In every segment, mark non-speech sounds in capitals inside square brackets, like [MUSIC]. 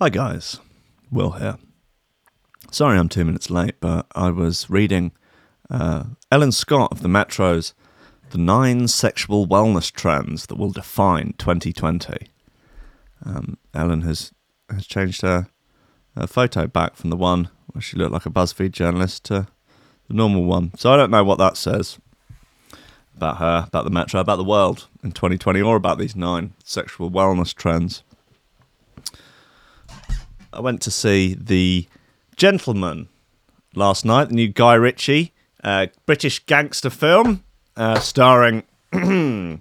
Hi guys, Will here. Sorry I'm two minutes late, but I was reading uh, Ellen Scott of the Metros, the nine sexual wellness trends that will define 2020. Um, Ellen has has changed her, her photo back from the one where she looked like a BuzzFeed journalist to the normal one. So I don't know what that says about her, about the Metro, about the world in 2020, or about these nine sexual wellness trends. I went to see The Gentlemen last night, the new Guy Ritchie uh, British gangster film uh, starring, [CLEARS THROAT] um,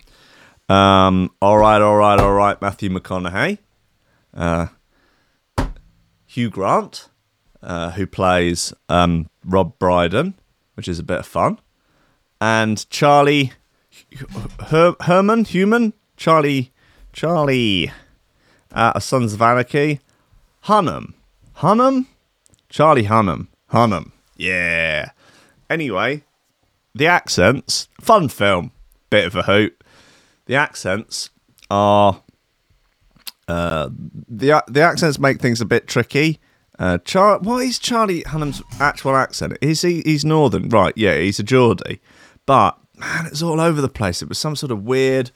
all right, all right, all right, Matthew McConaughey, uh, Hugh Grant, uh, who plays um, Rob Brydon, which is a bit of fun, and Charlie Her- Herman, Human, Charlie, Charlie, uh, Sons of Anarchy, Hunnam, Hunnam, Charlie Hunnam, Hunnam, yeah. Anyway, the accents, fun film, bit of a hoot. The accents are uh, the the accents make things a bit tricky. Uh, Char- what is Charlie Hunnam's actual accent? Is he he's northern, right? Yeah, he's a Geordie, but man, it's all over the place. It was some sort of weird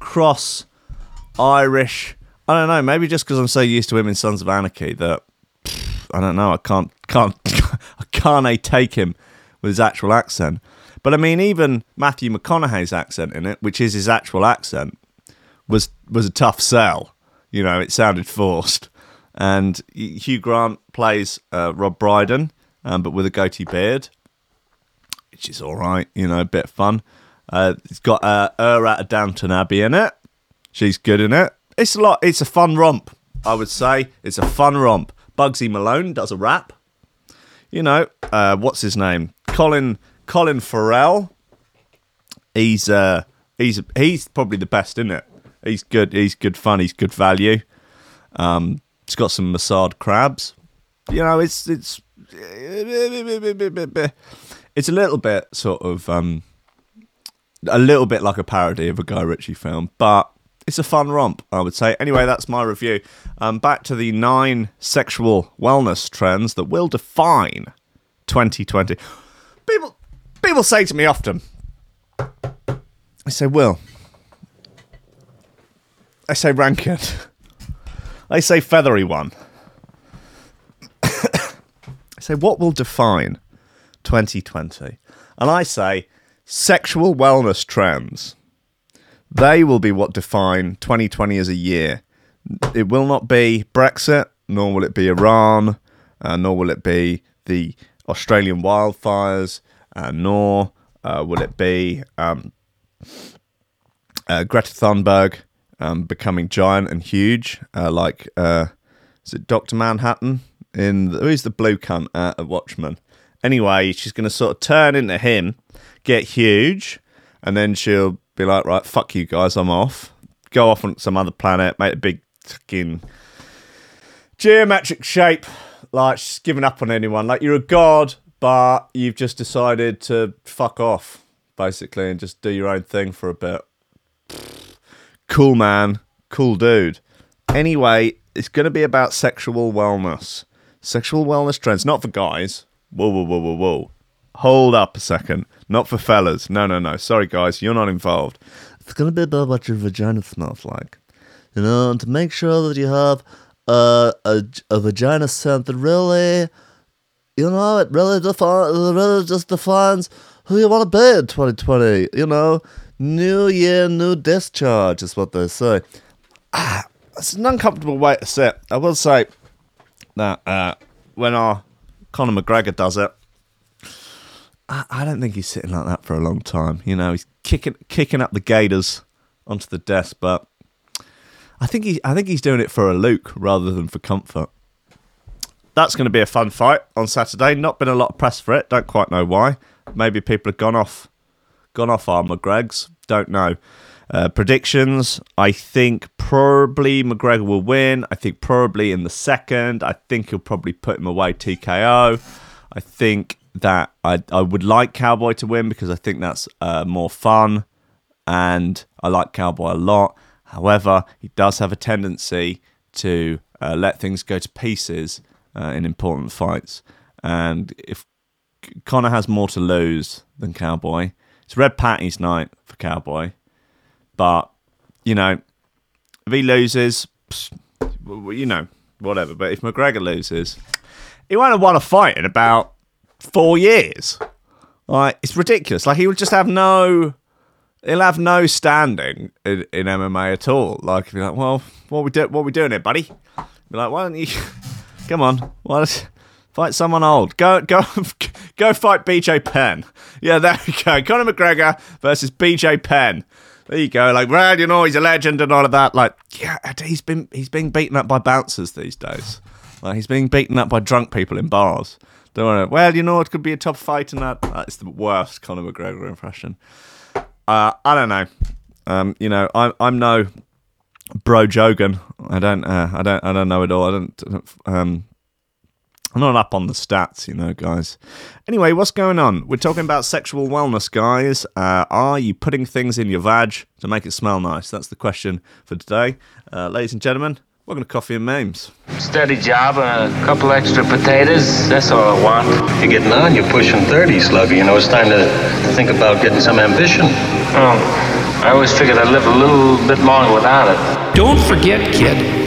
cross Irish. I don't know. Maybe just because I'm so used to him in Sons of Anarchy that pff, I don't know. I can't can't [LAUGHS] I can't take him with his actual accent. But I mean, even Matthew McConaughey's accent in it, which is his actual accent, was was a tough sell. You know, it sounded forced. And Hugh Grant plays uh, Rob Brydon, um, but with a goatee beard, which is all right. You know, a bit fun. Uh, it's got uh, her out of Downton Abbey in it. She's good in it. It's a lot. It's a fun romp. I would say it's a fun romp. Bugsy Malone does a rap. You know, uh, what's his name? Colin Colin Farrell. He's uh he's he's probably the best in it. He's good. He's good fun. He's good value. Um, it's got some massaged crabs. You know, it's it's it's a little bit sort of um a little bit like a parody of a Guy Ritchie film, but it's a fun romp, I would say. Anyway, that's my review. Um, back to the nine sexual wellness trends that will define 2020. People, people say to me often, I say, Will, I say Rankin, [LAUGHS] I say feathery one. [COUGHS] I say, what will define 2020? And I say, sexual wellness trends. They will be what define 2020 as a year. It will not be Brexit, nor will it be Iran, uh, nor will it be the Australian wildfires, uh, nor uh, will it be um, uh, Greta Thunberg um, becoming giant and huge, uh, like uh, is it Doctor Manhattan in the, who's the blue cunt at Watchmen? Anyway, she's going to sort of turn into him, get huge, and then she'll be like, right, fuck you guys, I'm off. Go off on some other planet, make a big fucking geometric shape. Like she's given up on anyone. Like you're a god, but you've just decided to fuck off, basically, and just do your own thing for a bit. Cool man, cool dude. Anyway, it's going to be about sexual wellness, sexual wellness trends, not for guys. Whoa, whoa, whoa, whoa, whoa. Hold up a second. Not for fellas. No, no, no. Sorry, guys. You're not involved. It's going to be about what your vagina smells like. You know, and to make sure that you have a, a, a vagina scent that really, you know, it really, defi- really just defines who you want to be in 2020. You know, new year, new discharge is what they say. Ah, it's an uncomfortable way to sit. I will say that uh, when our Conor McGregor does it, I, I don't think he's sitting like that for a long time. You know, he's kicking kicking up the gators onto the desk, but I think he I think he's doing it for a look rather than for comfort. That's going to be a fun fight on Saturday. Not been a lot of press for it. Don't quite know why. Maybe people have gone off gone off our McGreg's. Don't know. Uh, predictions. I think probably McGregor will win. I think probably in the second. I think he'll probably put him away TKO. I think that I I would like Cowboy to win because I think that's uh, more fun, and I like Cowboy a lot. However, he does have a tendency to uh, let things go to pieces uh, in important fights. And if Conor has more to lose than Cowboy, it's red patties night for Cowboy. But you know, if he loses, you know, whatever. But if McGregor loses, he won't have won a fight in about four years. Like it's ridiculous. Like he would just have no, he'll have no standing in, in MMA at all. Like be like, well, what we do, what we doing here, buddy? Be like, why don't you [LAUGHS] come on? Why don't fight someone old? Go go [LAUGHS] go fight BJ Penn. Yeah, there we go. Conor McGregor versus BJ Penn. There you go. Like, well, you know, he's a legend and all of that. Like, yeah, he's been he's being beaten up by bouncers these days. Like, he's being beaten up by drunk people in bars. Don't worry. Well, you know, it could be a tough fight, and that that's the worst Conor McGregor impression. Uh, I don't know. Um, you know, I'm I'm no bro Jogan. I don't uh, I don't I don't know it all. I don't um, I'm not up on the stats, you know, guys. Anyway, what's going on? We're talking about sexual wellness, guys. Uh, are you putting things in your vag to make it smell nice? That's the question for today. Uh, ladies and gentlemen, welcome to Coffee and Memes. Steady job and a couple extra potatoes. That's all I want. You're getting on. You're pushing 30, Slugger. You know, it's time to think about getting some ambition. Oh. I always figured I'd live a little bit longer without it. Don't forget, kid,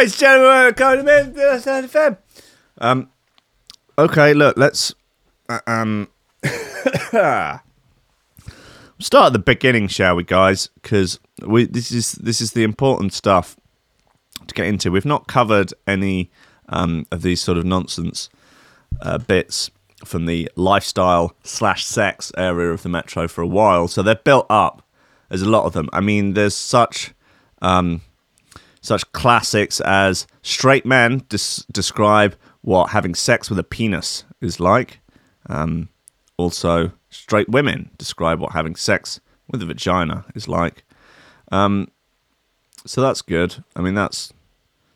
And gentlemen, welcome to. Um, okay, look, let's uh, um [COUGHS] start at the beginning, shall we, guys? Because we this is this is the important stuff to get into. We've not covered any um, of these sort of nonsense uh, bits from the lifestyle slash sex area of the metro for a while, so they're built up. There's a lot of them. I mean, there's such um, such classics as straight men des- describe what having sex with a penis is like. Um, also, straight women describe what having sex with a vagina is like. Um, so that's good. I mean, that's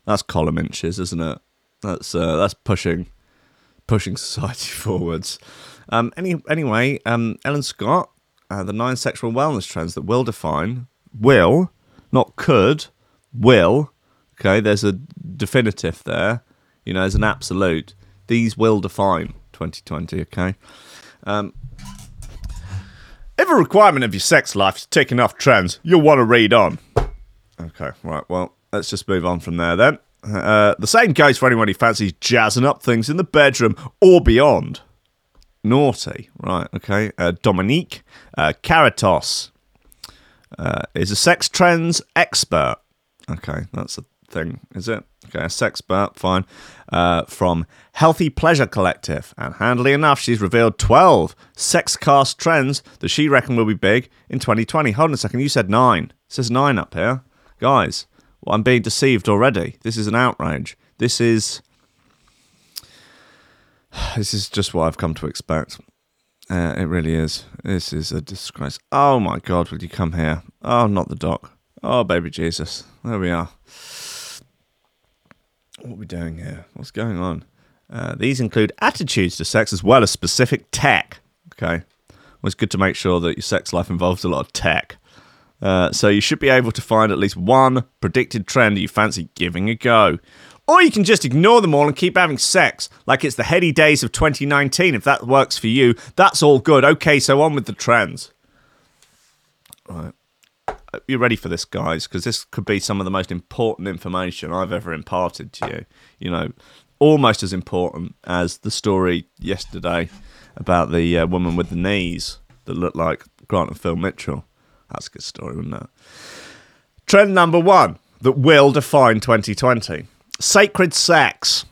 that's column inches, isn't it? That's uh, that's pushing pushing society [LAUGHS] forwards. Um, any anyway, um, Ellen Scott, uh, the nine sexual wellness trends that will define will, not could, will. Okay, there's a definitive there. You know, there's an absolute. These will define 2020. Okay. Um, if a requirement of your sex life is ticking off trends, you'll want to read on. Okay, right. Well, let's just move on from there then. Uh, the same goes for anyone who fancies jazzing up things in the bedroom or beyond. Naughty, right? Okay. Uh, Dominique uh, Caratos uh, is a sex trends expert. Okay, that's a thing, is it? Okay, a sex fine. Uh, from Healthy Pleasure Collective. And handily enough, she's revealed 12 sex cast trends that she reckon will be big in 2020. Hold on a second, you said nine. It says nine up here. Guys, well, I'm being deceived already. This is an outrage. This is. [SIGHS] This is just what I've come to expect. Uh, it really is. This is a disgrace. Oh my God, will you come here? Oh, not the doc. Oh, baby Jesus. There we are. What are we doing here? What's going on? Uh, these include attitudes to sex as well as specific tech. Okay. Well, it's good to make sure that your sex life involves a lot of tech. Uh, so you should be able to find at least one predicted trend that you fancy giving a go. Or you can just ignore them all and keep having sex like it's the heady days of 2019. If that works for you, that's all good. Okay, so on with the trends. Right you ready for this, guys? Because this could be some of the most important information I've ever imparted to you. You know, almost as important as the story yesterday about the uh, woman with the knees that looked like Grant and Phil Mitchell. That's a good story, wasn't it? Trend number one that will define 2020 sacred sex.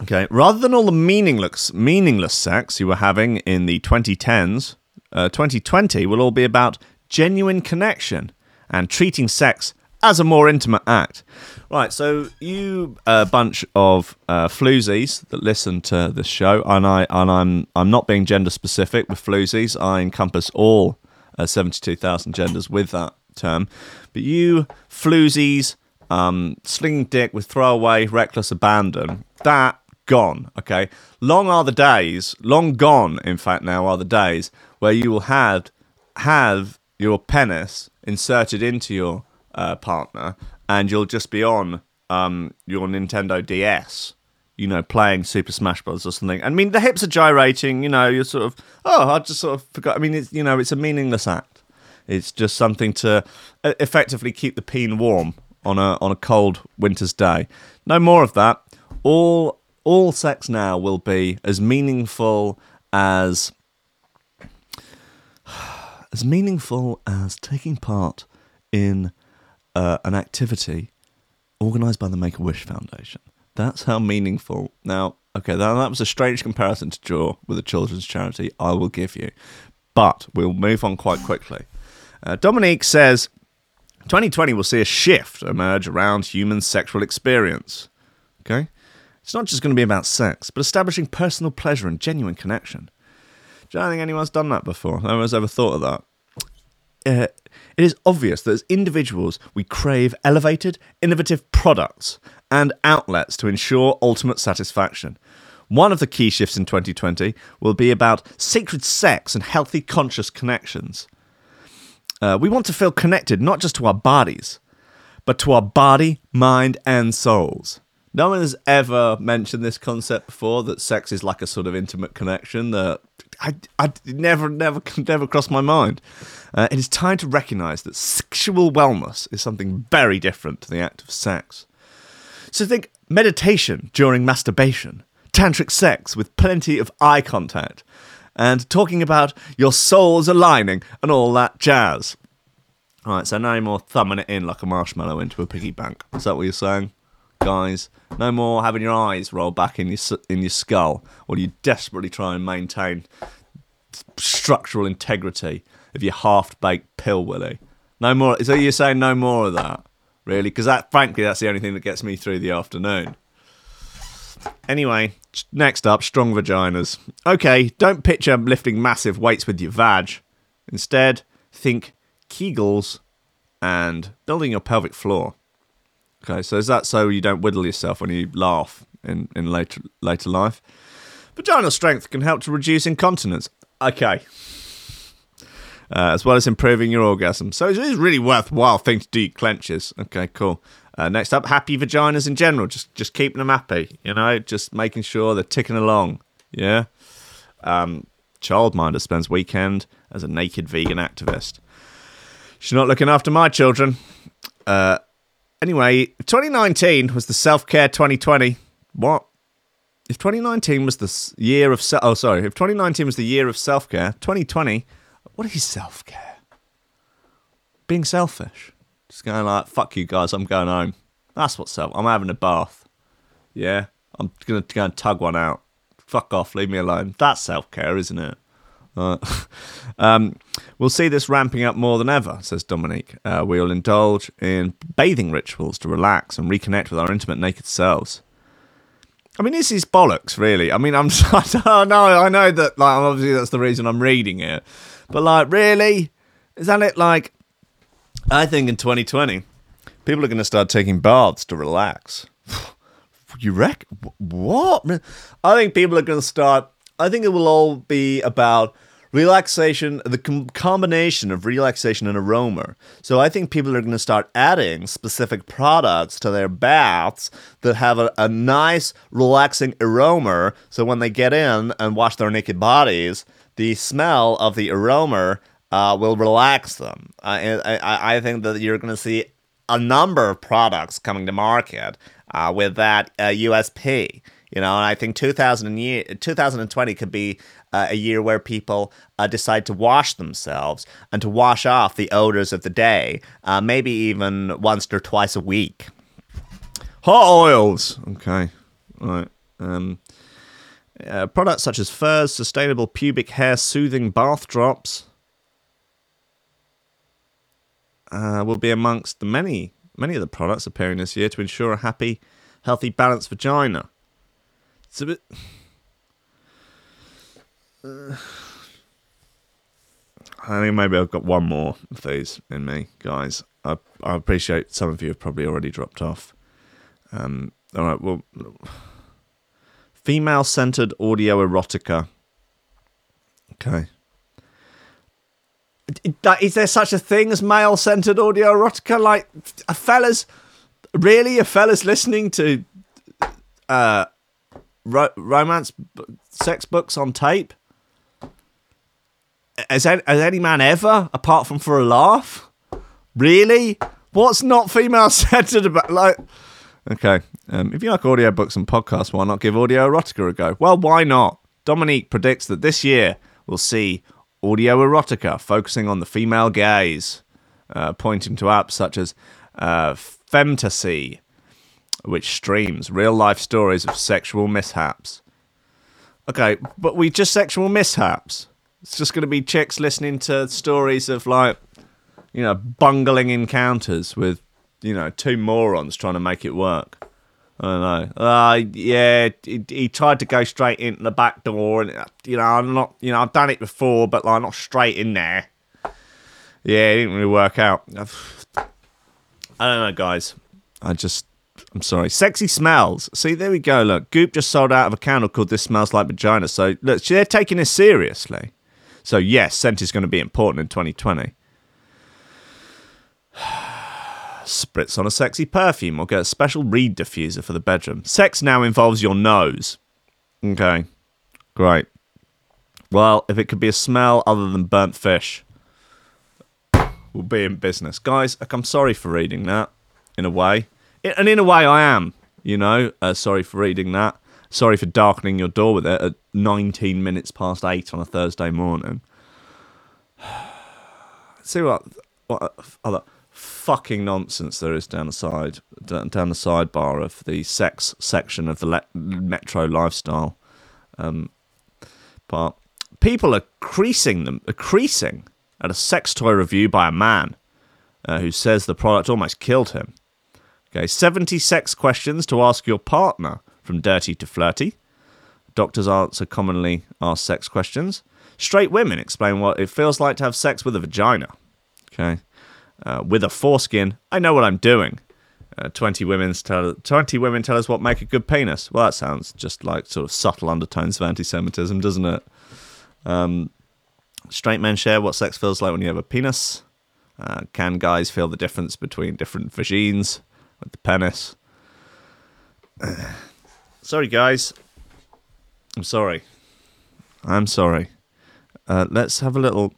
Okay, rather than all the meaningless, meaningless sex you were having in the 2010s, uh, 2020 will all be about genuine connection and treating sex as a more intimate act. Right, so you a bunch of uh, floozies that listen to this show, and I and I'm I'm not being gender specific with floozies. I encompass all uh, seventy two thousand genders with that term. But you floozies, um, slinging dick with throwaway, reckless abandon. That gone. Okay, long are the days. Long gone, in fact, now are the days where you will have have your penis inserted into your uh, partner, and you'll just be on um, your Nintendo DS, you know, playing Super Smash Bros. or something. I mean, the hips are gyrating. You know, you're sort of, oh, I just sort of forgot. I mean, it's you know, it's a meaningless act. It's just something to uh, effectively keep the peen warm on a on a cold winter's day. No more of that. All all sex now will be as meaningful as as meaningful as taking part in uh, an activity organised by the Make a Wish Foundation. That's how meaningful. Now, okay, that, that was a strange comparison to draw with a children's charity, I will give you. But we'll move on quite quickly. Uh, Dominique says 2020 will see a shift emerge around human sexual experience. Okay? It's not just going to be about sex, but establishing personal pleasure and genuine connection. Do you think anyone's done that before? No one's ever thought of that. Uh, it is obvious that as individuals, we crave elevated, innovative products and outlets to ensure ultimate satisfaction. One of the key shifts in 2020 will be about sacred sex and healthy, conscious connections. Uh, we want to feel connected not just to our bodies, but to our body, mind, and souls. No one has ever mentioned this concept before that sex is like a sort of intimate connection that I, I never, never, never crossed my mind. Uh, it is time to recognize that sexual wellness is something very different to the act of sex. So think meditation during masturbation, tantric sex with plenty of eye contact, and talking about your souls aligning and all that jazz. All right, so no more thumbing it in like a marshmallow into a piggy bank. Is that what you're saying? Guys. No more having your eyes roll back in your in your skull, while you desperately try and maintain structural integrity of your half-baked pill willy. No more. So you're saying no more of that, really? Because that, frankly, that's the only thing that gets me through the afternoon. Anyway, next up, strong vaginas. Okay, don't picture lifting massive weights with your vag. Instead, think Kegels and building your pelvic floor. Okay, so is that so you don't whittle yourself when you laugh in, in later later life? Vaginal strength can help to reduce incontinence. Okay. Uh, as well as improving your orgasm. So it is really worthwhile thing to do clenches. Okay, cool. Uh, next up, happy vaginas in general. Just just keeping them happy, you know, just making sure they're ticking along. Yeah. Um, childminder spends weekend as a naked vegan activist. She's not looking after my children. Uh, Anyway, 2019 was the self care 2020. What? If 2019 was the year of se- oh sorry, if 2019 was the year of self care, 2020, what is self care? Being selfish, just going like fuck you guys, I'm going home. That's what self. I'm having a bath. Yeah, I'm gonna go and tug one out. Fuck off, leave me alone. That's self care, isn't it? Uh, [LAUGHS] um, we'll see this ramping up more than ever, says Dominique. Uh, we'll indulge in bathing rituals to relax and reconnect with our intimate naked selves. I mean, this is bollocks, really. I mean, I'm. [LAUGHS] I know, I know that. Like, obviously, that's the reason I'm reading it. But like, really, is that it? Like, I think in 2020, people are going to start taking baths to relax. [SIGHS] you reckon? What? I think people are going to start I think it will all be about relaxation, the com- combination of relaxation and aroma. So I think people are going to start adding specific products to their baths that have a, a nice, relaxing aroma. So when they get in and wash their naked bodies, the smell of the aroma uh, will relax them. I, I, I think that you're going to see a number of products coming to market uh, with that uh, USP. You know, and I think 2000 year, 2020 could be uh, a year where people uh, decide to wash themselves and to wash off the odors of the day, uh, maybe even once or twice a week. Hot oils. Okay. Right. Um, uh, products such as furs, sustainable pubic hair soothing bath drops uh, will be amongst the many many of the products appearing this year to ensure a happy, healthy, balanced vagina. It's a bit. Uh, [SIGHS] I think maybe I've got one more of these in me, guys. I, I appreciate some of you have probably already dropped off. Um, all right, well, [SIGHS] female centered audio erotica. Okay. Is there such a thing as male centered audio erotica? Like, a fellas, really? A fellas listening to uh, ro- romance sex books on tape? Has any, has any man ever, apart from for a laugh? Really? What's not female [LAUGHS] centered about? Like, okay. Um, if you like audiobooks and podcasts, why not give audio erotica a go? Well, why not? Dominique predicts that this year we'll see audio erotica focusing on the female gaze, uh, pointing to apps such as uh, Femtasy, which streams real life stories of sexual mishaps. Okay, but we just sexual mishaps. It's just going to be chicks listening to stories of like, you know, bungling encounters with, you know, two morons trying to make it work. I don't know. Uh, yeah, he, he tried to go straight into the back door, and you know, I'm not, you know, I've done it before, but like not straight in there. Yeah, it didn't really work out. [SIGHS] I don't know, guys. I just, I'm sorry. Sexy smells. See, there we go. Look, Goop just sold out of a candle called "This Smells Like Vagina." So look, they're taking this seriously. So yes, scent is going to be important in 2020. [SIGHS] Spritz on a sexy perfume or get a special reed diffuser for the bedroom. Sex now involves your nose. Okay, great. Well, if it could be a smell other than burnt fish, we'll be in business. Guys, I'm sorry for reading that, in a way. And in a way, I am, you know, uh, sorry for reading that. Sorry for darkening your door with it at 19 minutes past 8 on a Thursday morning. [SIGHS] See what, what other fucking nonsense there is down the side, down the sidebar of the sex section of the le- Metro lifestyle um. People are creasing them, are creasing at a sex toy review by a man uh, who says the product almost killed him. Okay, 70 sex questions to ask your partner from dirty to flirty. Doctors answer commonly asked sex questions. Straight women explain what it feels like to have sex with a vagina. Okay. Uh, with a foreskin, I know what I'm doing. Uh, 20 women tell 20 women tell us what make a good penis. Well, that sounds just like sort of subtle undertones of anti-Semitism, doesn't it? Um, straight men share what sex feels like when you have a penis. Uh, can guys feel the difference between different vagines with the penis? [SIGHS] sorry, guys. I'm sorry. I'm sorry. Uh, let's have a little,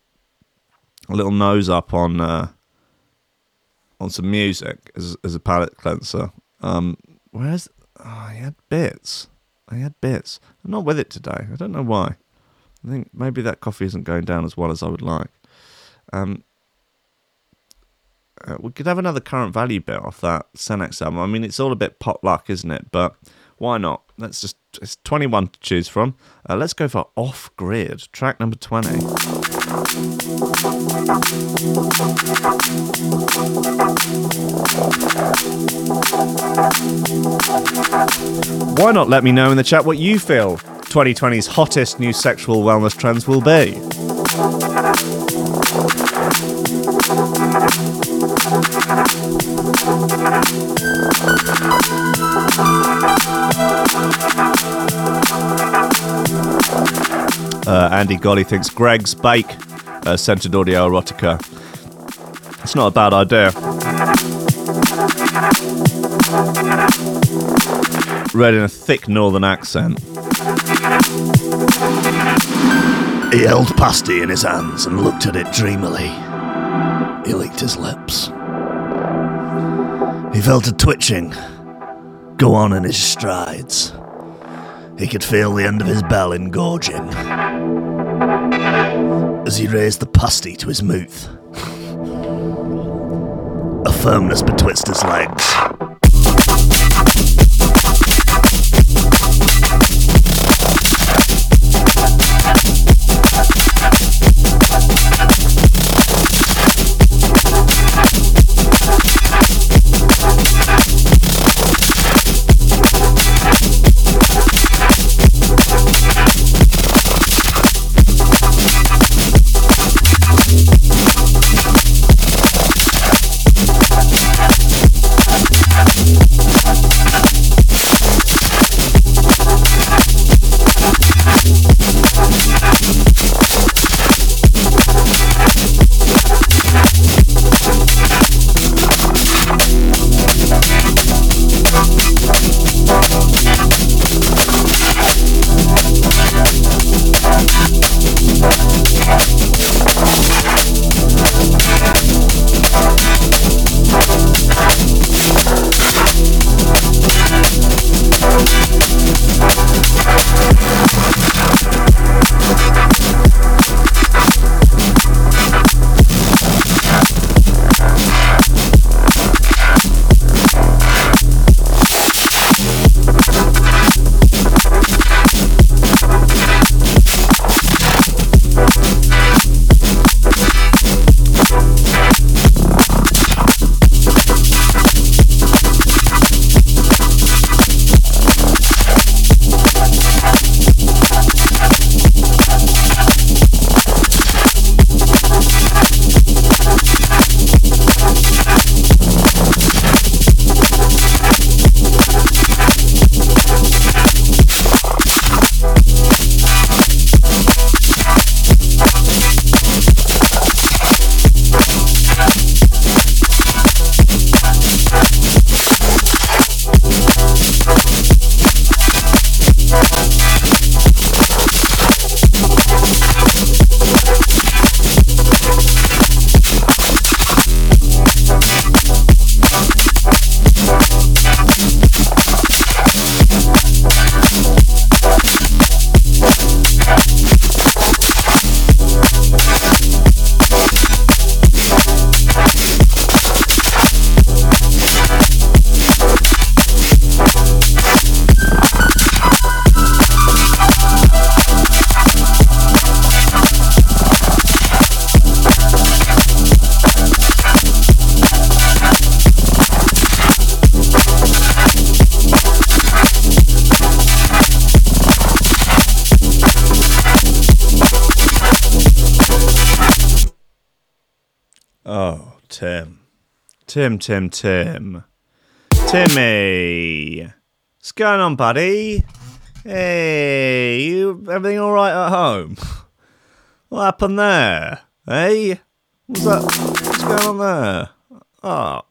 a little nose up on uh, on some music as as a palate cleanser. Um, where's oh, I had bits. I had bits. I'm not with it today. I don't know why. I think maybe that coffee isn't going down as well as I would like. Um, uh, we could have another current value bit off that Senex album. I mean, it's all a bit pot luck, isn't it? But why not? Let's just, it's 21 to choose from. Uh, let's go for Off Grid, track number 20. Why not let me know in the chat what you feel 2020's hottest new sexual wellness trends will be? Uh, Andy Golly thinks Greggs Bake uh, centered audio erotica. It's not a bad idea. Read in a thick northern accent. He held pasty in his hands and looked at it dreamily. He licked his lips. He felt a twitching go on in his strides. He could feel the end of his bell engorging as he raised the pasty to his mouth. A firmness betwixt his legs. Tim, Tim, Tim. Timmy. What's going on, buddy? Hey, you everything all right at home? [LAUGHS] What happened there? Hey? What's that? What's going on there? Oh.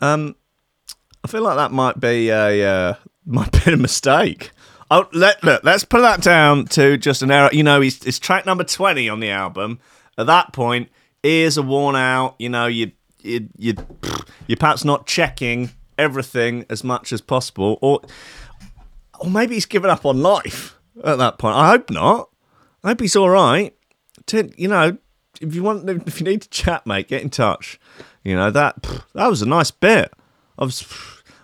Um, I feel like that might be a uh, [LAUGHS] might be a mistake. Oh, let look. Let's put that down to just an error. You know, he's, it's track number twenty on the album. At that point, ears are worn out. You know, you you you you're perhaps not checking everything as much as possible, or or maybe he's given up on life at that point. I hope not. I hope he's all right. To, you know, if you want, [LAUGHS] if you need to chat, mate, get in touch. You know that that was a nice bit. I was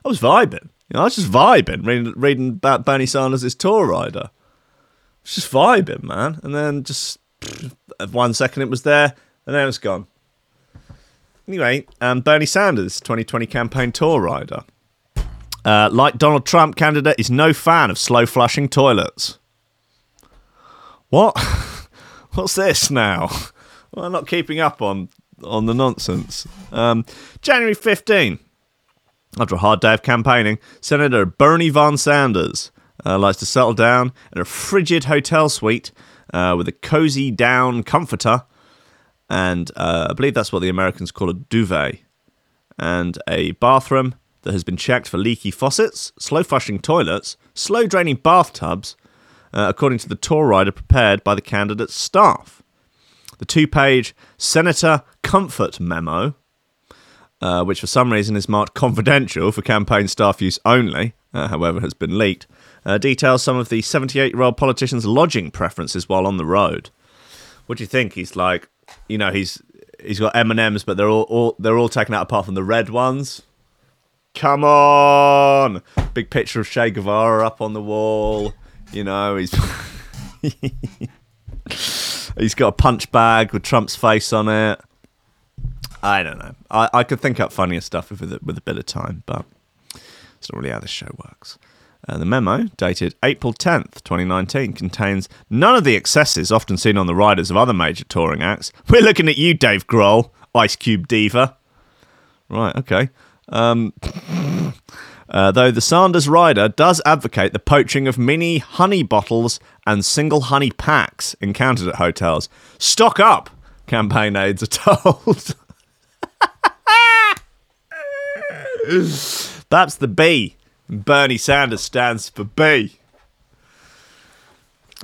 I was vibing. You know, I was just vibing, reading, reading about Bernie Sanders' tour rider. I was just vibing, man. And then just one second it was there, and then it was gone. Anyway, um, Bernie Sanders, 2020 campaign tour rider. Uh, like Donald Trump, candidate is no fan of slow flushing toilets. What? [LAUGHS] What's this now? [LAUGHS] Well, I'm not keeping up on on the nonsense. Um, January 15. After a hard day of campaigning, Senator Bernie Von Sanders uh, likes to settle down in a frigid hotel suite uh, with a cozy down comforter, and uh, I believe that's what the Americans call a duvet, and a bathroom that has been checked for leaky faucets, slow flushing toilets, slow draining bathtubs, uh, according to the tour rider prepared by the candidate's staff. The two page Senator Comfort Memo, uh, which for some reason is marked confidential for campaign staff use only, uh, however, has been leaked, uh, details some of the 78 year old politician's lodging preferences while on the road. What do you think? He's like, you know, he's he's got M and M's, but they're all, all they're all taken out apart from the red ones. Come on! Big picture of Che Guevara up on the wall. You know, he's [LAUGHS] he's got a punch bag with Trump's face on it. I don't know. I, I could think up funnier stuff with a, with a bit of time, but it's not really how this show works. Uh, the memo, dated April 10th, 2019, contains none of the excesses often seen on the riders of other major touring acts. We're looking at you, Dave Grohl, Ice Cube Diva. Right, okay. Um, [LAUGHS] uh, though the Sanders rider does advocate the poaching of mini honey bottles and single honey packs encountered at hotels. Stock up, campaign aides are [LAUGHS] told. [LAUGHS] That's the B. Bernie Sanders stands for B.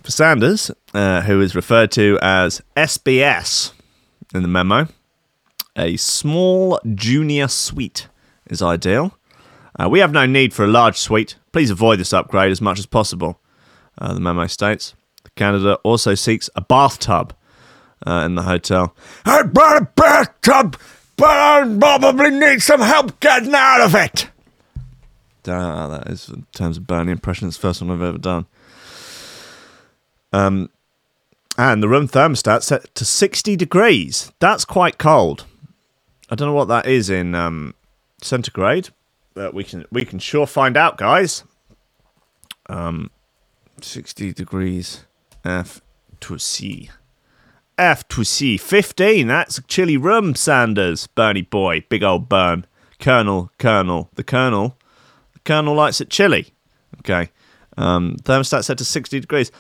For Sanders, uh, who is referred to as SBS in the memo, a small junior suite is ideal. Uh, we have no need for a large suite. Please avoid this upgrade as much as possible. Uh, the memo states. The also seeks a bathtub uh, in the hotel. I brought a bathtub, but I probably need some help getting out of it. How that is in terms of Bernie impression. It's the first one I've ever done. Um, and the room thermostat set to 60 degrees. That's quite cold. I don't know what that is in um, centigrade, but we can we can sure find out, guys. Um, 60 degrees F to C. F to C. 15. That's a chilly room, Sanders. Bernie boy. Big old burn. Colonel, Colonel. The Colonel. The Colonel likes it chilly. Okay. Um, thermostat set to 60 degrees.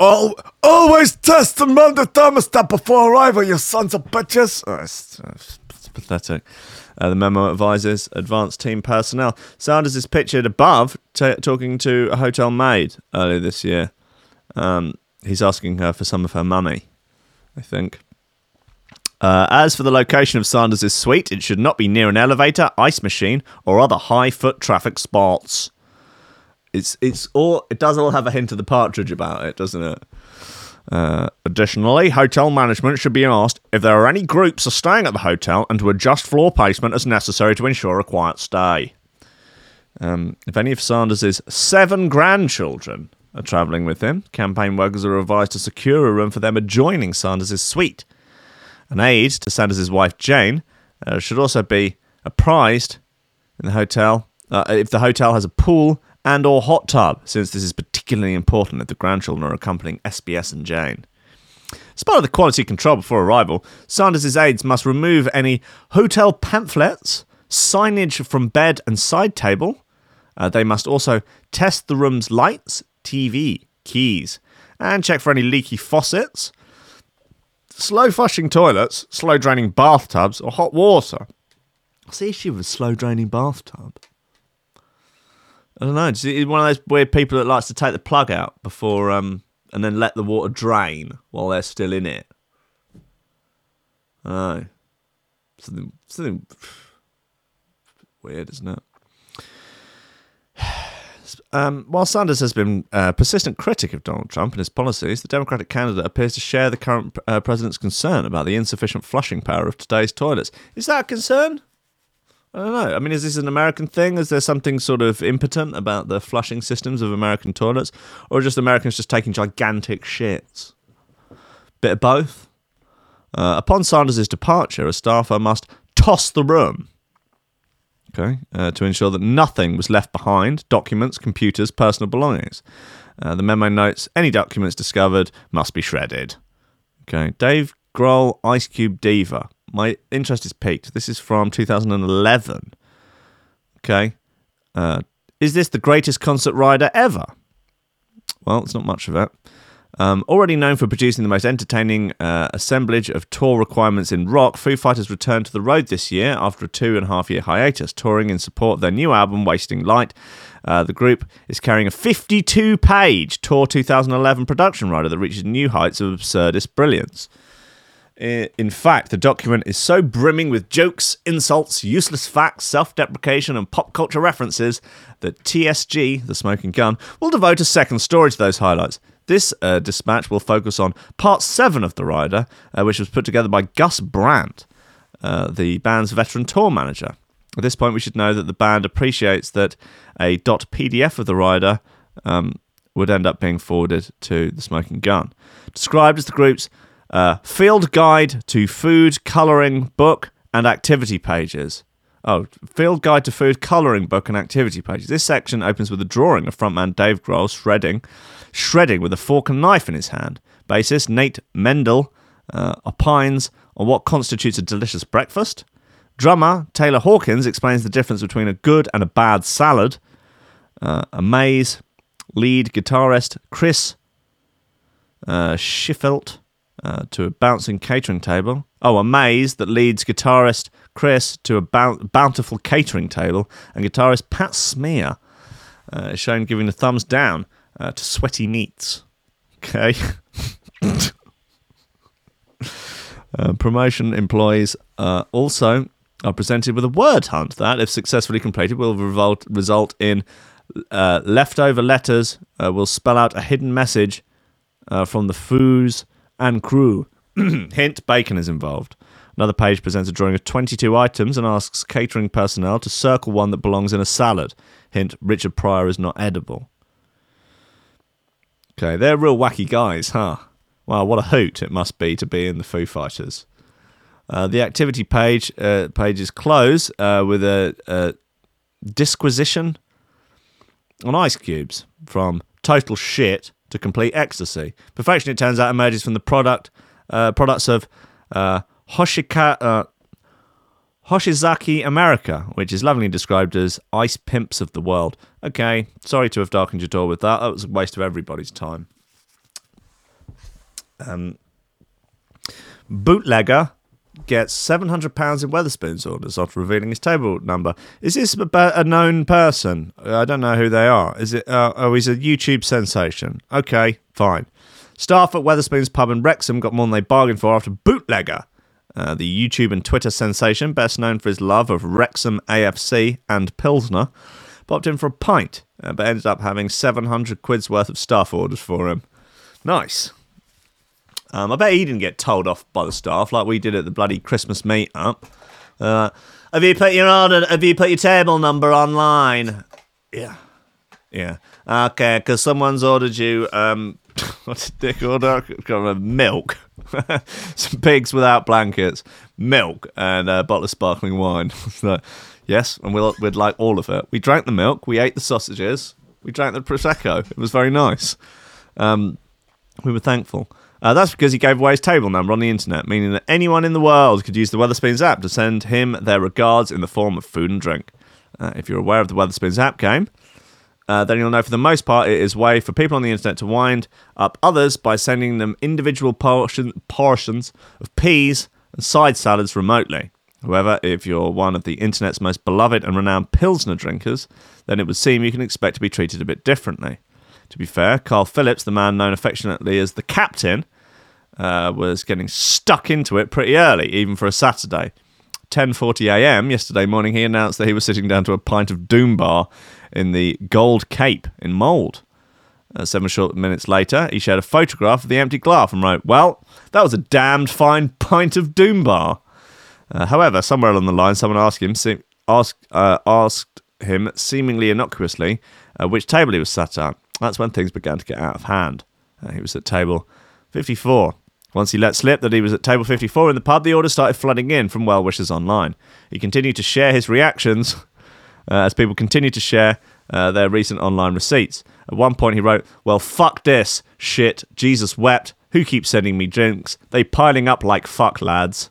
Oh, always test and run the thermostat before arrival, you sons of bitches. Oh, it's, it's pathetic. Uh, the memo advises advanced team personnel. Sanders is pictured above t- talking to a hotel maid earlier this year. Um, he's asking her for some of her money, I think. Uh, as for the location of Sanders' suite, it should not be near an elevator, ice machine, or other high foot traffic spots. It's it's all it does all have a hint of the partridge about it, doesn't it? Uh, additionally, hotel management should be asked if there are any groups are staying at the hotel and to adjust floor placement as necessary to ensure a quiet stay. Um, if any of Sanders' seven grandchildren are travelling with him, campaign workers are advised to secure a room for them adjoining Sanders' suite. An aide to Sanders' wife Jane uh, should also be apprised in the hotel uh, if the hotel has a pool and or hot tub, since this is particularly important if the grandchildren are accompanying SBS and Jane. As part of the quality control before arrival, Sanders' aides must remove any hotel pamphlets, signage from bed and side table. Uh, they must also test the room's lights, TV, keys, and check for any leaky faucets, slow flushing toilets, slow draining bathtubs, or hot water. What's the issue with a slow draining bathtub? I don't know. Is one of those weird people that likes to take the plug out before um, and then let the water drain while they're still in it. Oh. Something, something [SIGHS] weird, isn't it? Um, while Sanders has been a persistent critic of Donald Trump and his policies, the Democratic candidate appears to share the current uh, president's concern about the insufficient flushing power of today's toilets. Is that a concern? I don't know. I mean, is this an American thing? Is there something sort of impotent about the flushing systems of American toilets? Or are just Americans just taking gigantic shits? Bit of both. Uh, upon Sanders' departure, a staffer must toss the room. Okay, uh, to ensure that nothing was left behind documents, computers, personal belongings. Uh, the memo notes any documents discovered must be shredded. Okay, Dave Grohl, Ice Cube Diva my interest is peaked. This is from 2011. Okay. Uh, is this the greatest concert rider ever? Well, it's not much of it. Um, already known for producing the most entertaining uh, assemblage of tour requirements in rock, Foo Fighters returned to the road this year after a two and a half year hiatus, touring in support of their new album, Wasting Light. Uh, the group is carrying a 52 page Tour 2011 production rider that reaches new heights of absurdist brilliance. In fact, the document is so brimming with jokes, insults, useless facts, self deprecation, and pop culture references that TSG, the smoking gun, will devote a second story to those highlights. This uh, dispatch will focus on part 7 of The Rider, uh, which was put together by Gus Brandt, uh, the band's veteran tour manager. At this point, we should know that the band appreciates that a .pdf of The Rider um, would end up being forwarded to The Smoking Gun. Described as the group's uh, field guide to food coloring book and activity pages. Oh, field guide to food coloring book and activity pages. This section opens with a drawing of frontman Dave Grohl shredding, shredding with a fork and knife in his hand. Bassist Nate Mendel uh, opines on what constitutes a delicious breakfast. Drummer Taylor Hawkins explains the difference between a good and a bad salad. Uh, Amaze lead guitarist Chris uh, Shiflett uh, to a bouncing catering table. Oh, Amaze that leads guitarist Chris to a bountiful catering table, and guitarist Pat Smear uh, is shown giving a thumbs down uh, to sweaty meats. Okay. [LAUGHS] Uh, promotion employees uh, also are presented with a word hunt that, if successfully completed, will revolt, result in uh, leftover letters, will spell out a hidden message from the foos and crew. [CLEARS THROAT] Hint, bacon is involved. Another page presents a drawing of 22 items and asks catering personnel to circle one that belongs in a salad. Hint, Richard Pryor is not edible. Okay, they're real wacky guys, huh? Wow, what a hoot it must be to be in the Foo Fighters. Uh, the activity page uh, pages close uh, with a, a disquisition on ice cubes from total shit to complete ecstasy. Perfection, it turns out, emerges from the product uh, products of uh, Hoshika, uh, Hoshizaki America, which is lovingly described as ice pimps of the world. Okay, sorry to have darkened your door with that. That was a waste of everybody's time. Um, bootlegger gets £700 in Wetherspoons orders after revealing his table number. Is this a known person? I don't know who they are. Is it? Uh, oh, he's a YouTube sensation. Okay, fine. Staff at Wetherspoons pub in Wrexham got more than they bargained for after Bootlegger, uh, the YouTube and Twitter sensation, best known for his love of Wrexham AFC and Pilsner, popped in for a pint, uh, but ended up having 700 quid's worth of staff orders for him. Nice. Um, I bet he didn't get told off by the staff like we did at the bloody Christmas meet-up. Uh, have you put your order? Have you put your table number online? Yeah, yeah. Okay, because someone's ordered you. Um, what did Dick order? Got milk, [LAUGHS] some pigs without blankets, milk, and a bottle of sparkling wine. [LAUGHS] yes, and we'll, we'd like all of it. We drank the milk. We ate the sausages. We drank the prosecco. It was very nice. Um, we were thankful. Uh, that's because he gave away his table number on the internet, meaning that anyone in the world could use the Wetherspoons app to send him their regards in the form of food and drink. Uh, if you're aware of the Wetherspoons app game, uh, then you'll know for the most part it is way for people on the internet to wind up others by sending them individual portion, portions of peas and side salads remotely. However, if you're one of the internet's most beloved and renowned Pilsner drinkers, then it would seem you can expect to be treated a bit differently. To be fair, Carl Phillips, the man known affectionately as the captain, uh, was getting stuck into it pretty early, even for a Saturday. 10:40 a.m. yesterday morning, he announced that he was sitting down to a pint of Doom Bar in the Gold Cape in Mold. Uh, seven short minutes later, he shared a photograph of the empty glass and wrote, "Well, that was a damned fine [LAUGHS] pint of Doombar. Uh, however, somewhere along the line, someone asked him, se- asked, uh, asked him seemingly innocuously uh, which table he was sat at. That's when things began to get out of hand. Uh, he was at table 54. Once he let slip that he was at table 54 in the pub, the orders started flooding in from well wishers online. He continued to share his reactions as people continued to share uh, their recent online receipts. At one point, he wrote, Well, fuck this. Shit. Jesus wept. Who keeps sending me drinks? They piling up like fuck, lads.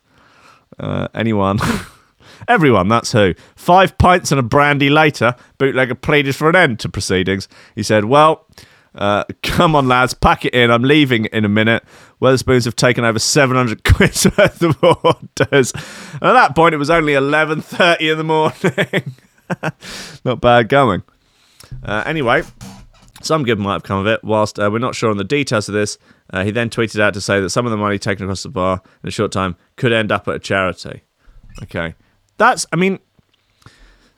Uh, anyone? [LAUGHS] Everyone, that's who. Five pints and a brandy later, bootlegger pleaded for an end to proceedings. He said, Well, uh, come on, lads, pack it in. I'm leaving in a minute. Wetherspoons have taken over 700 [LAUGHS] quid's worth of orders. And at that point, it was only 11.30 in the morning. [LAUGHS] [LAUGHS] not bad going. Uh, anyway, some good might have come of it. Whilst uh, we're not sure on the details of this, uh, he then tweeted out to say that some of the money taken across the bar in a short time could end up at a charity. Okay, that's. I mean,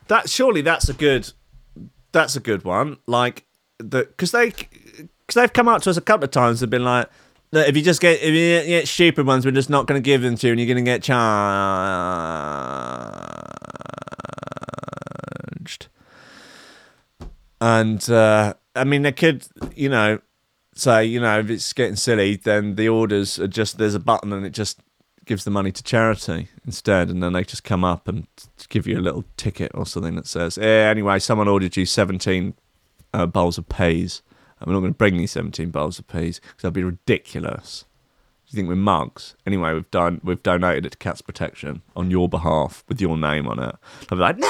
that surely that's a good. That's a good one. Like the because they because they've come up to us a couple of times and been like. Look, if you just get if you get stupid ones, we're just not going to give them to you, and you're going to get charged. And uh, I mean, they could, you know, say, you know, if it's getting silly, then the orders are just there's a button and it just gives the money to charity instead, and then they just come up and give you a little ticket or something that says, eh, anyway, someone ordered you 17 uh, bowls of peas. I'm not going to bring these 17 bowls of peas because that'd be ridiculous. Do you think we're mugs? Anyway, we've done we've donated it to Cats Protection on your behalf with your name on it. I'd be like, no,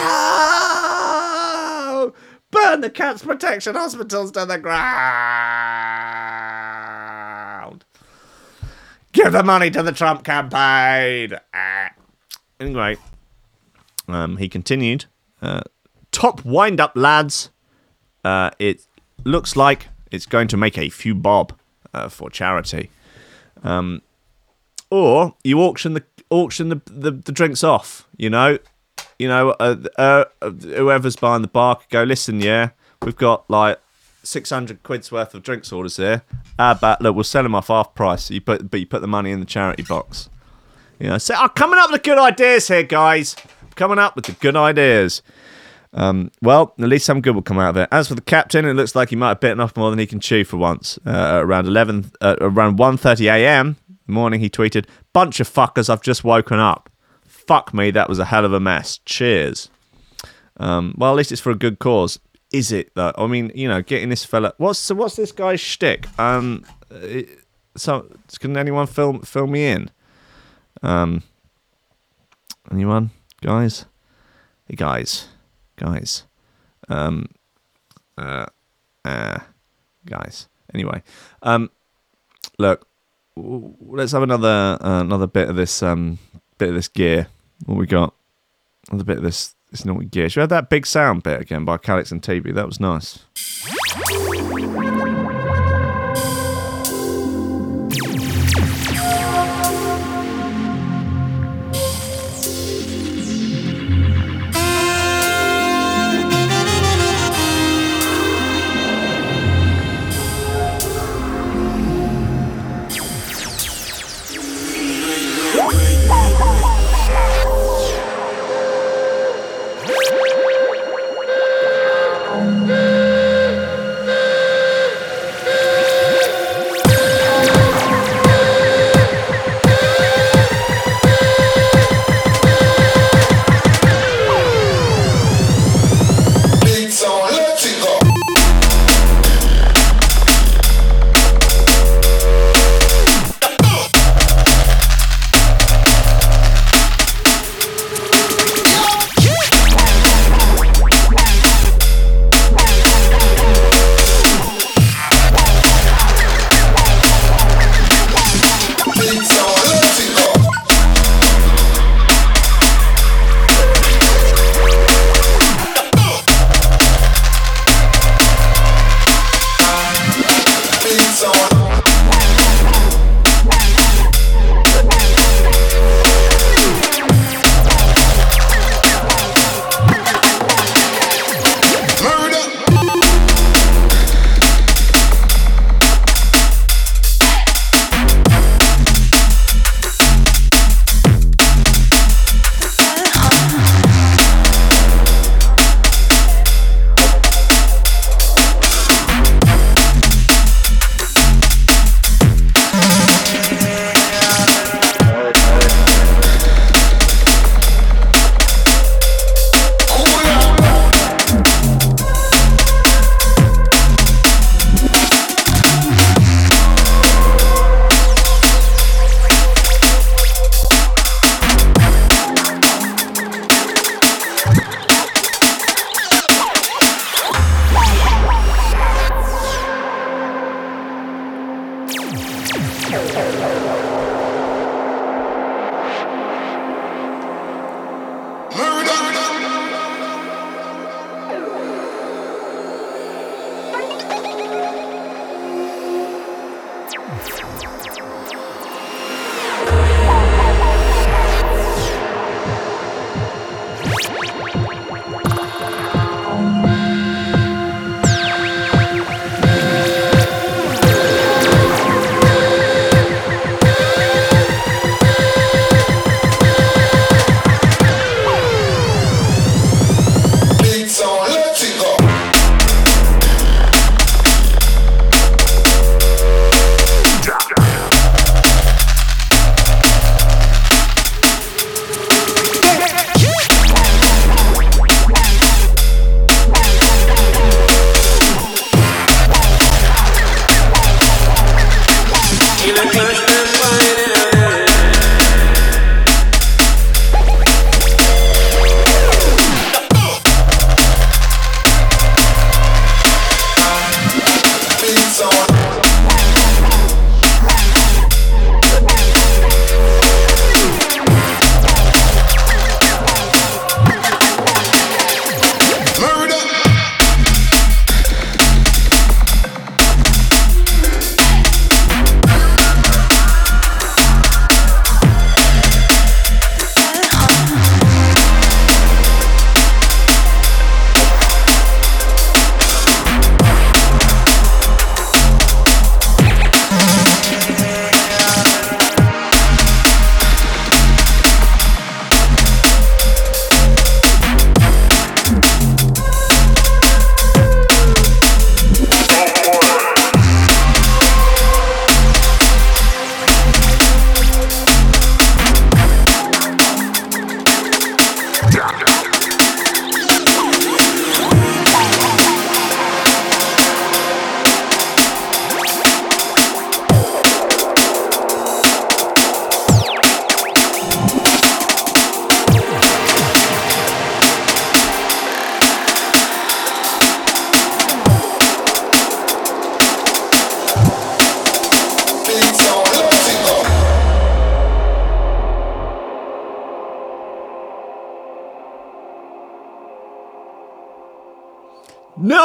burn the Cats Protection hospitals to the ground. Give the money to the Trump campaign. Ah. Anyway, um, he continued. Uh, top wind up, lads. Uh, it looks like it's going to make a few bob uh, for charity. Um, or you auction the auction the, the, the drinks off. You know, you know, uh, uh, whoever's buying the bar could go. Listen, yeah, we've got like six hundred quid's worth of drinks orders here. But look, we'll sell them off half price. You put, but you put the money in the charity box. You know, so I'm coming up with good ideas here, guys. I'm coming up with the good ideas. Um, well, at least some good will come out of it. As for the captain, it looks like he might have bitten off more than he can chew for once. Uh, around eleven, uh, around 1.30 a.m. morning, he tweeted, "Bunch of fuckers, I've just woken up. Fuck me, that was a hell of a mess. Cheers." Um, well, at least it's for a good cause. Is it though? I mean, you know, getting this fella. What's so? What's this guy's shtick? Um, so can anyone film film me in? Um, anyone, guys? Hey, guys, guys. Um, uh, uh, guys. Anyway, um, look, let's have another uh, another bit of this um bit of this gear. What we got? Another bit of this this naughty gear. Should we have that big sound bit again by Calix and TB? That was nice. Música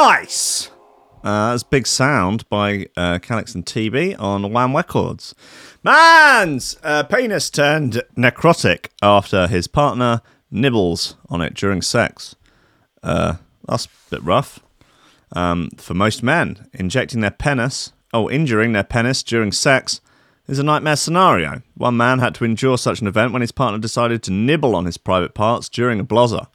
Nice! Uh, that's Big Sound by uh, Calix and TB on Wham Records. Man's uh, penis turned necrotic after his partner nibbles on it during sex. Uh, that's a bit rough. Um, for most men, injecting their penis, oh, injuring their penis during sex is a nightmare scenario. One man had to endure such an event when his partner decided to nibble on his private parts during a blozzer.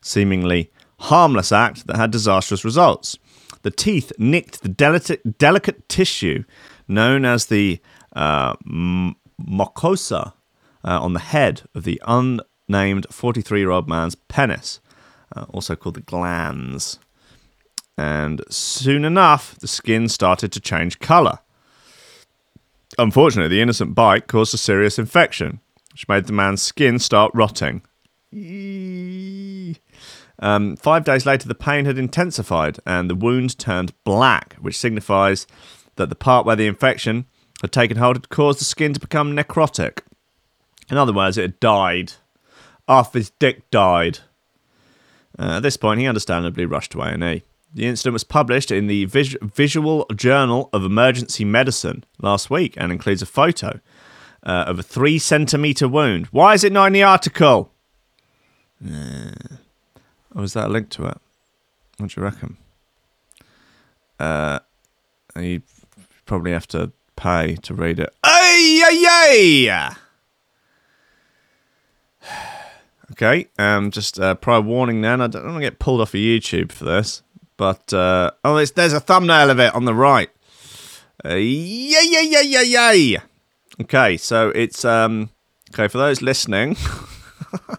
Seemingly harmless act that had disastrous results. The teeth nicked the delicate, delicate tissue known as the uh, m- mucosa uh, on the head of the unnamed 43 year old man's penis, uh, also called the glans. And soon enough, the skin started to change colour. Unfortunately, the innocent bite caused a serious infection, which made the man's skin start rotting. Eee. Um, five days later, the pain had intensified and the wound turned black, which signifies that the part where the infection had taken hold had caused the skin to become necrotic. In other words, it had died. Half his dick died. Uh, at this point, he understandably rushed to A&E. The incident was published in the Vis- Visual Journal of Emergency Medicine last week and includes a photo uh, of a three centimeter wound. Why is it not in the article? Uh, or is that a link to it? What do you reckon? Uh, you probably have to pay to read it. Ay, ay, ay! [SIGHS] Okay, um, just uh, prior warning then. I don't want to get pulled off of YouTube for this, but uh, oh, there's a thumbnail of it on the right. Yay, yay, yay, yay, yay! Okay, so it's um, okay for those listening. [LAUGHS]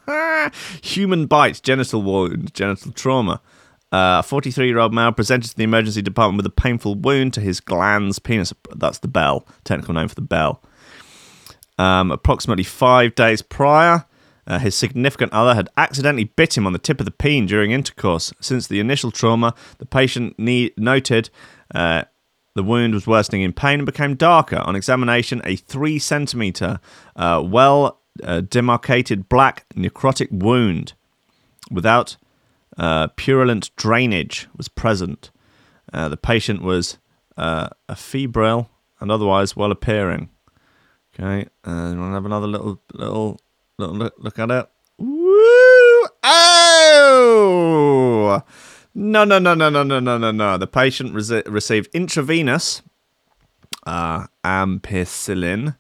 [LAUGHS] Human bites, genital wound, genital trauma. A 43 year old male presented to the emergency department with a painful wound to his glans, penis. That's the bell, technical name for the bell. Um, approximately five days prior, uh, his significant other had accidentally bit him on the tip of the peen during intercourse. Since the initial trauma, the patient noted uh, the wound was worsening in pain and became darker. On examination, a three centimeter, uh, well uh, demarcated black necrotic wound without uh, purulent drainage was present. Uh, the patient was uh, a febrile and otherwise well appearing. Okay, and we'll have another little little little look, look at it. Woo! Oh! No, no, no, no, no, no, no, no, no. The patient rece- received intravenous uh, ampicillin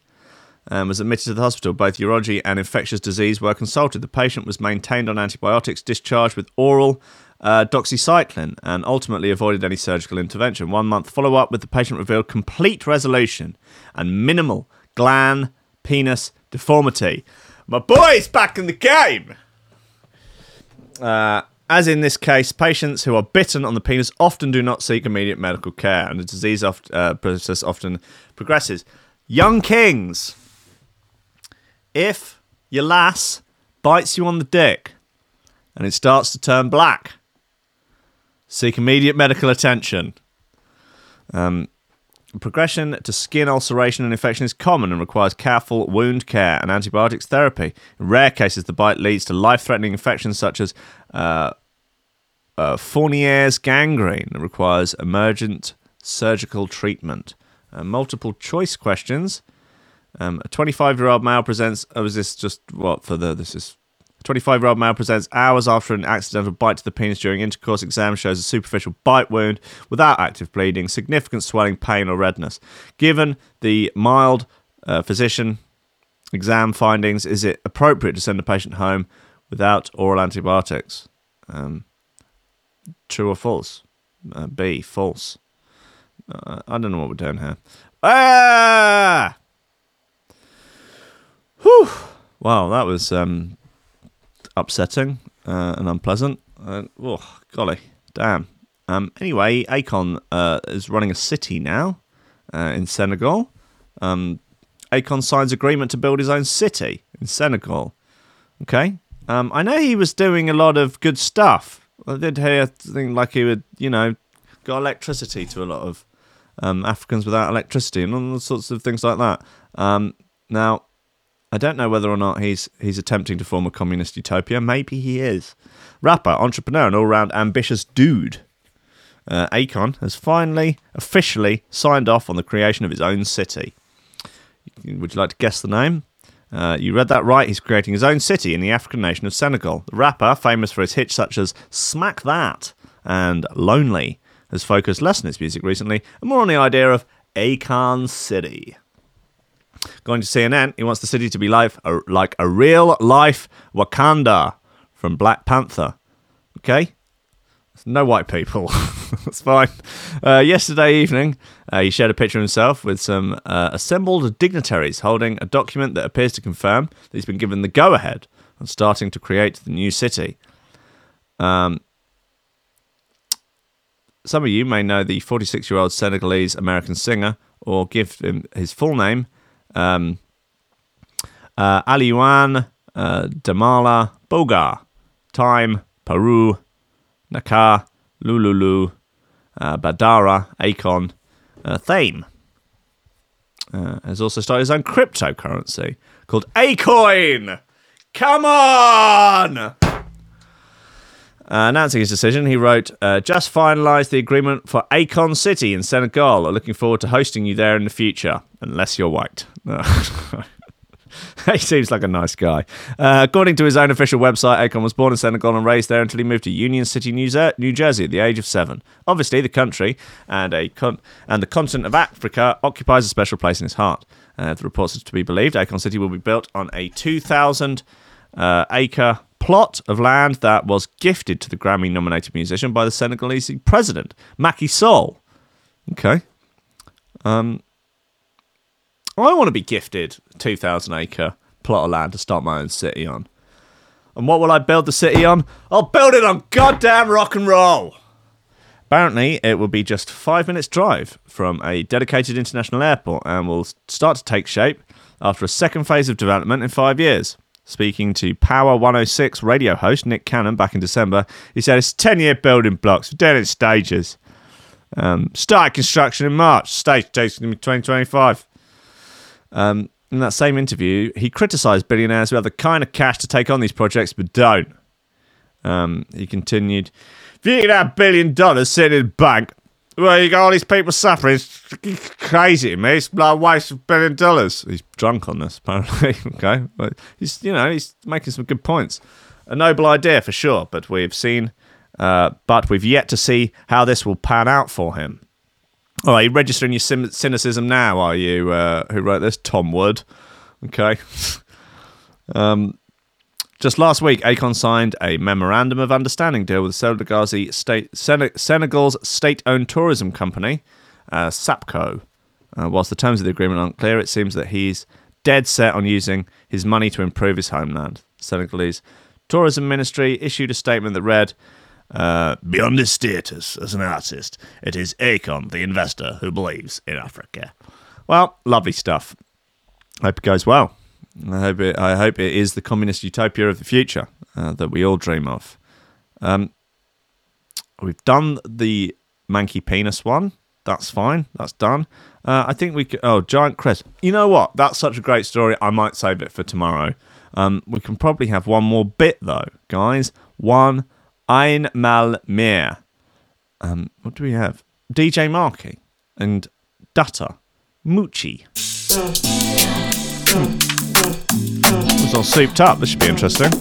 and was admitted to the hospital. Both urology and infectious disease were consulted. The patient was maintained on antibiotics, discharged with oral uh, doxycycline, and ultimately avoided any surgical intervention. One month follow up with the patient revealed complete resolution and minimal glans penis deformity. My boy's back in the game. Uh, as in this case, patients who are bitten on the penis often do not seek immediate medical care, and the disease oft, uh, process often progresses. Young kings, if your lass bites you on the dick and it starts to turn black, seek immediate medical attention. Um, progression to skin ulceration and infection is common and requires careful wound care and antibiotics therapy. In rare cases, the bite leads to life threatening infections such as uh, uh, Fournier's gangrene that requires emergent surgical treatment. Uh, multiple choice questions. Um, a 25 year old male presents. Oh, is this just what for the? This is. 25 year old male presents hours after an accidental bite to the penis during intercourse. Exam shows a superficial bite wound without active bleeding, significant swelling, pain, or redness. Given the mild uh, physician exam findings, is it appropriate to send the patient home without oral antibiotics? Um, true or false? Uh, B, false. Uh, I don't know what we're doing here. Ah! Whew. Wow, that was um, upsetting uh, and unpleasant. Uh, oh, golly, damn. Um, anyway, Akon uh, is running a city now uh, in Senegal. Um, Akon signs agreement to build his own city in Senegal. Okay. Um, I know he was doing a lot of good stuff. I did hear thing like he would, you know, got electricity to a lot of um, Africans without electricity and all sorts of things like that. Um, now, I don't know whether or not he's he's attempting to form a communist utopia. Maybe he is. Rapper, entrepreneur, and all-round ambitious dude. uh, Akon has finally officially signed off on the creation of his own city. Would you like to guess the name? Uh, you read that right. He's creating his own city in the African nation of Senegal. The rapper, famous for his hits such as Smack That and Lonely, has focused less on his music recently and more on the idea of Akon City. Going to CNN, he wants the city to be life, a, like a real life Wakanda from Black Panther. Okay? No white people. [LAUGHS] That's fine. Uh, yesterday evening, uh, he shared a picture of himself with some uh, assembled dignitaries holding a document that appears to confirm that he's been given the go ahead on starting to create the new city. Um, some of you may know the 46 year old Senegalese American singer or give him his full name um, uh, Aliaune uh, Damala Bogar. Time, Peru, Nakar, Lululu, uh, Badara, Akon, uh, Thiam. Uh, has also started his own cryptocurrency called Akoin. Come on! Uh, announcing his decision, he wrote, uh, Just finalised the agreement for Akon City in Senegal. Looking forward to hosting you there in the future, unless you're white. [LAUGHS] he seems like a nice guy. Uh, according to his own official website, Akon was born in Senegal and raised there until he moved to Union City, New, Zer- New Jersey, at the age of seven. Obviously, the country and a con- and the continent of Africa occupies a special place in his heart. Uh, if the reports are to be believed, Akon City will be built on a 2,000 uh, acre plot of land that was gifted to the Grammy nominated musician by the Senegalese president, Macky Sall. Okay. Um, I want to be gifted a 2,000 acre plot of land to start my own city on. And what will I build the city on? I'll build it on goddamn rock and roll. Apparently, it will be just five minutes' drive from a dedicated international airport and will start to take shape after a second phase of development in five years. Speaking to Power 106 radio host Nick Cannon back in December, he said it's 10 year building blocks, we're doing it in stages. Um, start construction in March, stage takes 2025. Um, in that same interview, he criticised billionaires who have the kind of cash to take on these projects but don't. Um, he continued, If you can have a billion dollars sitting in the bank, well, you got all these people suffering. It's crazy me. It's like a waste of billion dollars. He's drunk on this, apparently. [LAUGHS] okay. But he's, you know, he's making some good points. A noble idea for sure, but we've seen, uh, but we've yet to see how this will pan out for him. All right, you registering your cy- cynicism now, are you? Uh, who wrote this? Tom Wood. Okay. [LAUGHS] um, just last week, Akon signed a memorandum of understanding deal with Senegalese state, Sen- Senegal's state-owned tourism company, uh, SAPCO. Uh, whilst the terms of the agreement aren't clear, it seems that he's dead set on using his money to improve his homeland. Senegalese tourism ministry issued a statement that read, uh, Beyond his status as an artist, it is Akon, the investor, who believes in Africa. Well, lovely stuff. Hope it goes well. I hope it, I hope it is the communist utopia of the future uh, that we all dream of. Um, we've done the Manky Penis one. That's fine. That's done. Uh, I think we could. Oh, Giant Crest. You know what? That's such a great story. I might save it for tomorrow. Um, we can probably have one more bit though, guys. One einmal Mehr. Um, what do we have? DJ Marky and Dutta Moochie. It's all souped up. This should be interesting.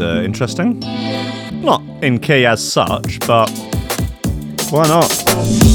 Uh, interesting. Not in key as such, but why not?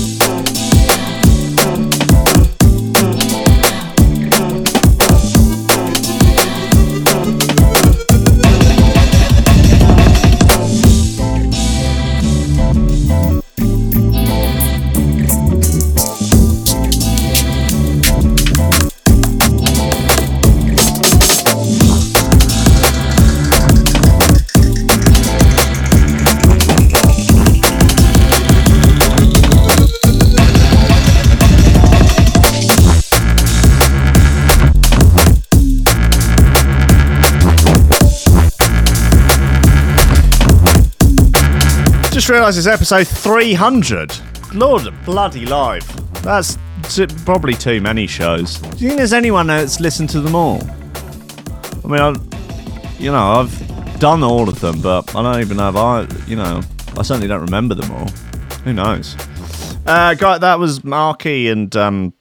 Just realised it's episode 300. Lord bloody live. That's t- probably too many shows. Do you think there's anyone that's listened to them all? I mean, I, you know, I've done all of them, but I don't even know if I, you know, I certainly don't remember them all. Who knows? Uh, guy, that was Marky and um,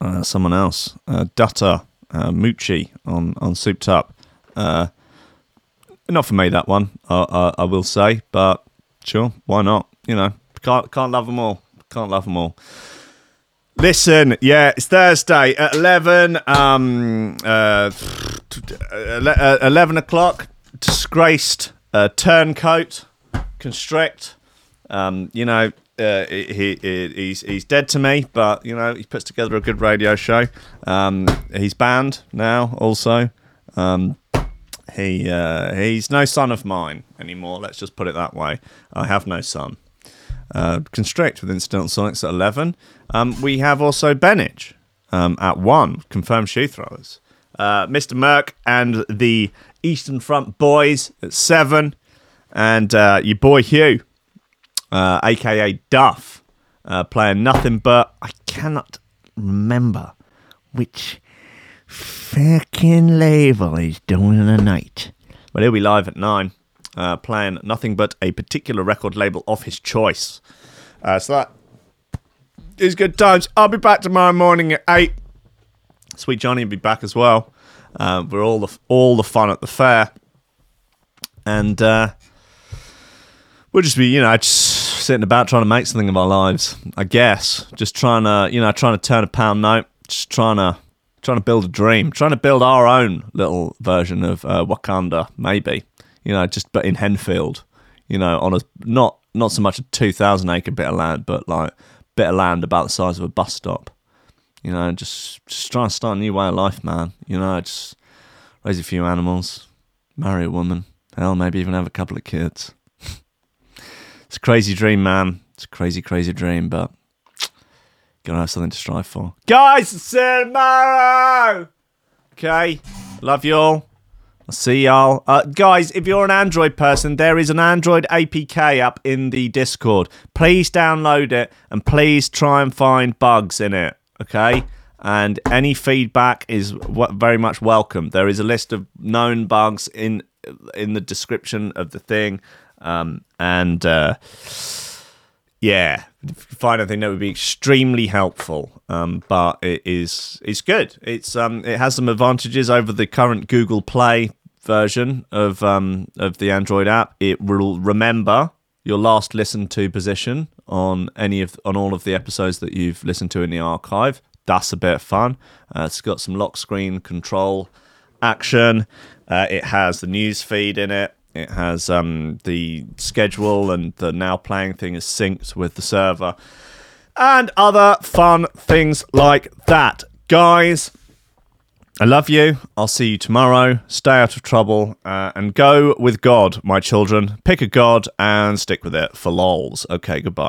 uh, someone else, uh, Dutta uh, Mucci on on Souped Up. Uh, not for me that one, I, I, I will say, but sure, why not? You know, can't can't love them all. Can't love them all. Listen, yeah, it's Thursday at eleven. Um, uh, uh, eleven o'clock. Disgraced uh, turncoat, constrict. Um, you know, uh, he, he he's he's dead to me, but you know he puts together a good radio show. Um, he's banned now, also. Um, he uh, he's no son of mine anymore. Let's just put it that way. I have no son. Uh, Constrict with Incidental Sonics at eleven. Um, we have also Benich um, at one. Confirmed shoe throwers. Uh, Mr. Merck and the Eastern Front Boys at seven, and uh, your boy Hugh, uh, aka Duff, uh, playing nothing but I cannot remember which fucking label he's doing tonight. But he'll be live at nine, uh, playing nothing but a particular record label of his choice. Uh, so that is good times. I'll be back tomorrow morning at eight. Sweet Johnny will be back as well. Uh, we're all the all the fun at the fair, and uh, we'll just be, you know, just sitting about trying to make something of our lives. I guess just trying to, you know, trying to turn a pound note, just trying to trying to build a dream, trying to build our own little version of uh, Wakanda, maybe. You know, just but in Henfield. You know, on a not not so much a two thousand acre bit of land, but like bit of land about the size of a bus stop. You know, just just trying to start a new way of life, man. You know, just raise a few animals, marry a woman, hell, maybe even have a couple of kids. [LAUGHS] it's a crazy dream, man. It's a crazy, crazy dream, but Gonna have something to strive for. Guys, tomorrow! Okay, love you all. I'll see y'all. Uh, guys, if you're an Android person, there is an Android APK up in the Discord. Please download it and please try and find bugs in it, okay? And any feedback is very much welcome. There is a list of known bugs in in the description of the thing, um, and uh, yeah, find anything that would be extremely helpful. Um, but it is it's good. It's um it has some advantages over the current Google Play version of um of the Android app. It will remember your last listened to position on any of on all of the episodes that you've listened to in the archive. That's a bit of fun. Uh, it's got some lock screen control action. Uh, it has the news feed in it. It has um, the schedule and the now playing thing is synced with the server and other fun things like that. Guys, I love you. I'll see you tomorrow. Stay out of trouble uh, and go with God, my children. Pick a God and stick with it for lols. Okay, goodbye.